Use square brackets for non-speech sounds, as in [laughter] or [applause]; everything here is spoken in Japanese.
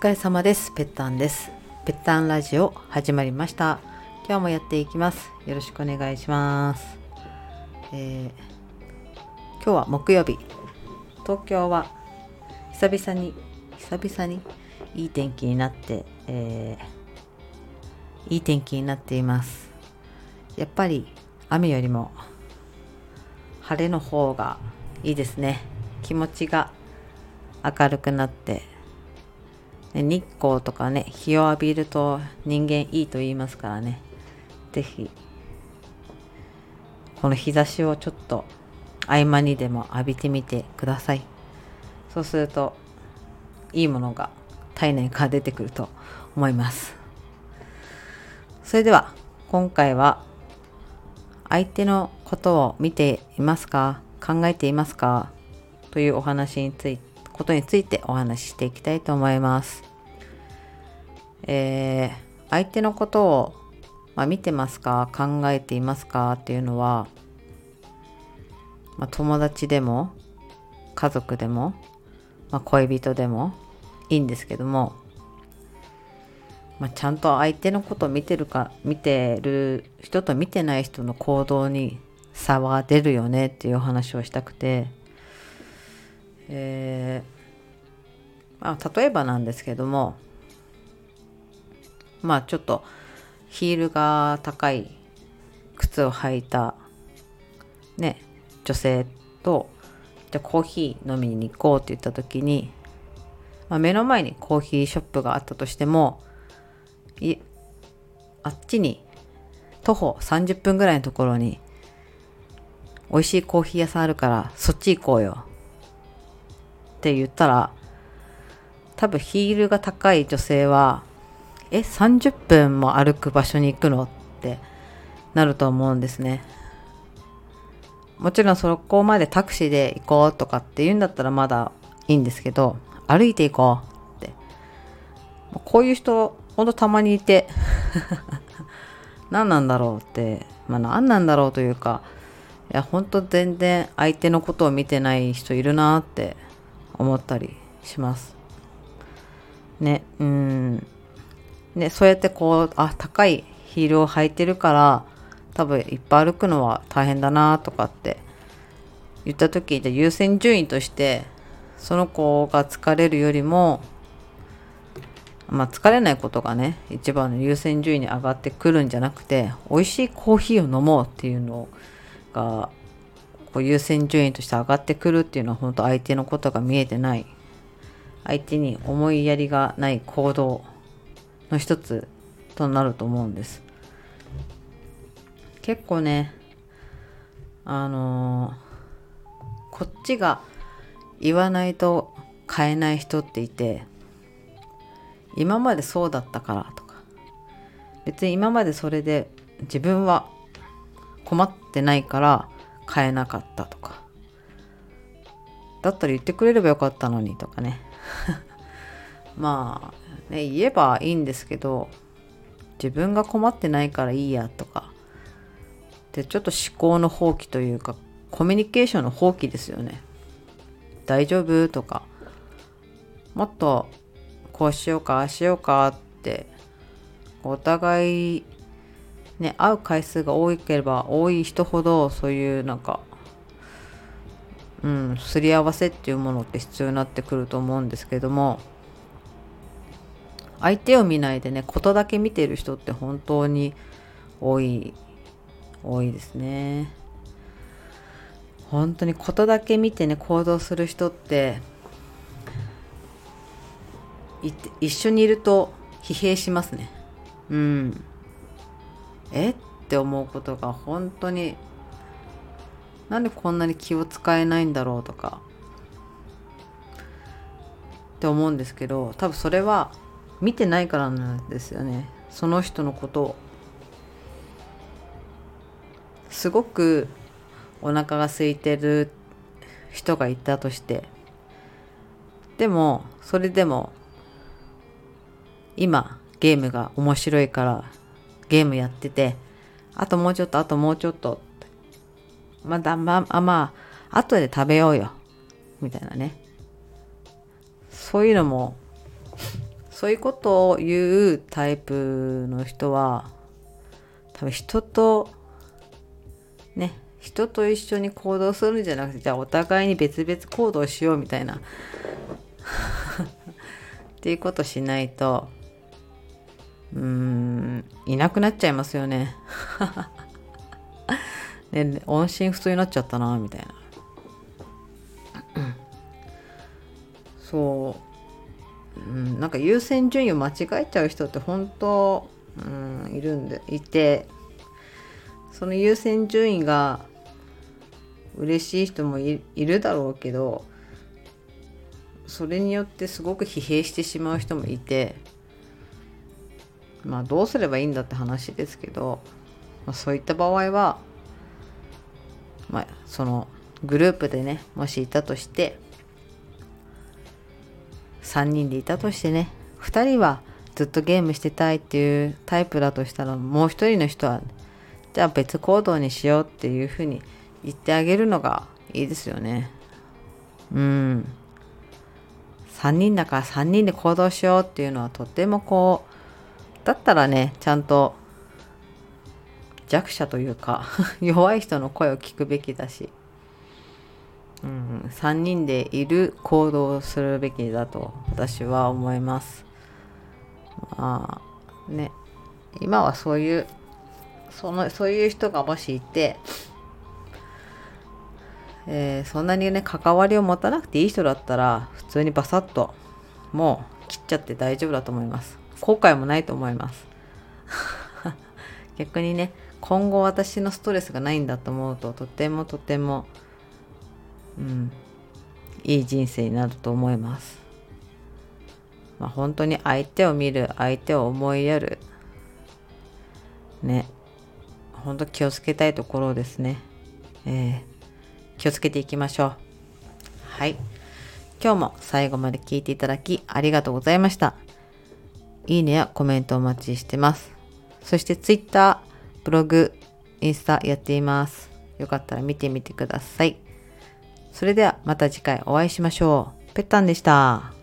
疲れ様です。ぺったんですぺったんラジオ始まりました。今日もやっていきます。よろしくお願いします、えー今日は木曜日。東京は久々に久々にいい天気になって、えーいい天気になっています。やっぱり雨よりも晴れの方がいいですね。気持ちが明るくなって。日光とかね日を浴びると人間いいと言いますからね。是非この日差しをちょっと合間にでも浴びてみてください。そうするといいものが体内から出てくると思います。それでは今回は相手のことを見ていますか？考えていますか？というお話についてことについてお話ししていきたいと思います。えー相手のことを、まあ、見てますか？考えていますか？っていうのは、まあ、友達でも家族でも、まあ、恋人でもいいんですけども、まあ、ちゃんと相手のことを見てるか見てる人と見てない人の行動に差は出るよねっていうお話をしたくて、えーまあ、例えばなんですけどもまあちょっとヒールが高い靴を履いたね女性とじゃコーヒー飲みに行こうって言った時に、まあ、目の前にコーヒーショップがあったとしてもいあっちに徒歩30分ぐらいのところに美味しいコーヒー屋さんあるからそっち行こうよ。って言ったら多分ヒールが高い女性はえ30分も歩く場所に行くのってなると思うんですね。もちろんそこまでタクシーで行こうとかって言うんだったらまだいいんですけど歩いて行こうって。こういう人ほんとたまにいて何なんだろうって。まあ何なんだろうというかいやほんと全然相手のことを見てない人いるなって思ったりします。ねうん。ねそうやってこうあ高いヒールを履いてるから多分いっぱい歩くのは大変だなとかって言った時で優先順位としてその子が疲れるよりもまあ疲れないことがね一番の優先順位に上がってくるんじゃなくて美味しいコーヒーを飲もうっていうのがこう優先順位として上がってくるっていうのは本当相手のことが見えてない。相手に思いやりがない行動の一つとなると思うんです。結構ねあのーこっちが言わないと変えない人っていて今までそうだったからとか別に今までそれで自分は困ってないから変えなかったとか。だったら言ってくれればよかったのにとかね。[laughs] まあね言えばいいんですけど自分が困ってないからいいやとか。でちょっと思考の放棄というかコミュニケーションの放棄ですよね。大丈夫とか。もっとこうしようかああしようかってお互いね会う回数が多ければ多い人ほどそういうなんかうんすり合わせっていうものって必要になってくると思うんですけども相手を見ないでねことだけ見てる人って本当に多い多いですね。本当にことだけ見てね行動する人ってい一緒にいると疲弊しますね。うん。え？って思うことが本当になんでこんなに気を使えないんだろうとかって思うんですけど多分それは見てないからなんですよね。その人のことを。すごくお腹が空いてる人がいたとしてでもそれでも今ゲームが面白いからゲームやっててあともうちょっとあともうちょっとまだまあまあ後で食べようよ。みたいなね。そういうのもそういうことを言うタイプの人は多分人とね人と一緒に行動するんじゃなくてじゃあお互いに別々行動しようみたいな。[laughs] っていうことしないとうーんいなくなっちゃいますよね。[laughs] ね音信不通になっちゃったなみたいな。そう、うん、なんか優先順位を間違えちゃう人って本当、うん、いるんでいてその優先順位が嬉しい人もいるだろうけどそれによってすごく疲弊してしまう人もいてまあどうすればいいんだって話ですけど、まあ、そういった場合はまあそのグループでねもしいたとして3人でいたとしてね2人はずっとゲームしてたいっていうタイプだとしたらもう1人の人はじゃあ別行動にしようっていうふうに言ってあげるのがいいですよね。うん。3人だから3人で行動しようっていうのはとってもこうだったらねちゃんと弱者というか [laughs] 弱い人の声を聞くべきだし、うん、3人でいる行動をするべきだと私は思います。まあね今はそういうそのそういう人がもしいて、えー、そんなにね関わりを持たなくていい人だったら普通にバサッともう切っちゃって大丈夫だと思います後悔もないと思います [laughs] 逆にね今後私のストレスがないんだと思うととてもとてもうんいい人生になると思いますまあ本当に相手を見る相手を思いやるね本当気をつけたいところですね。えー、気をつけていきましょう。はい。今日も最後まで聞いていただきありがとうございました。いいねやコメントお待ちしてます。そして Twitter、ブログ、インスタやっています。よかったら見てみてください。それではまた次回お会いしましょう。ぺったんでした。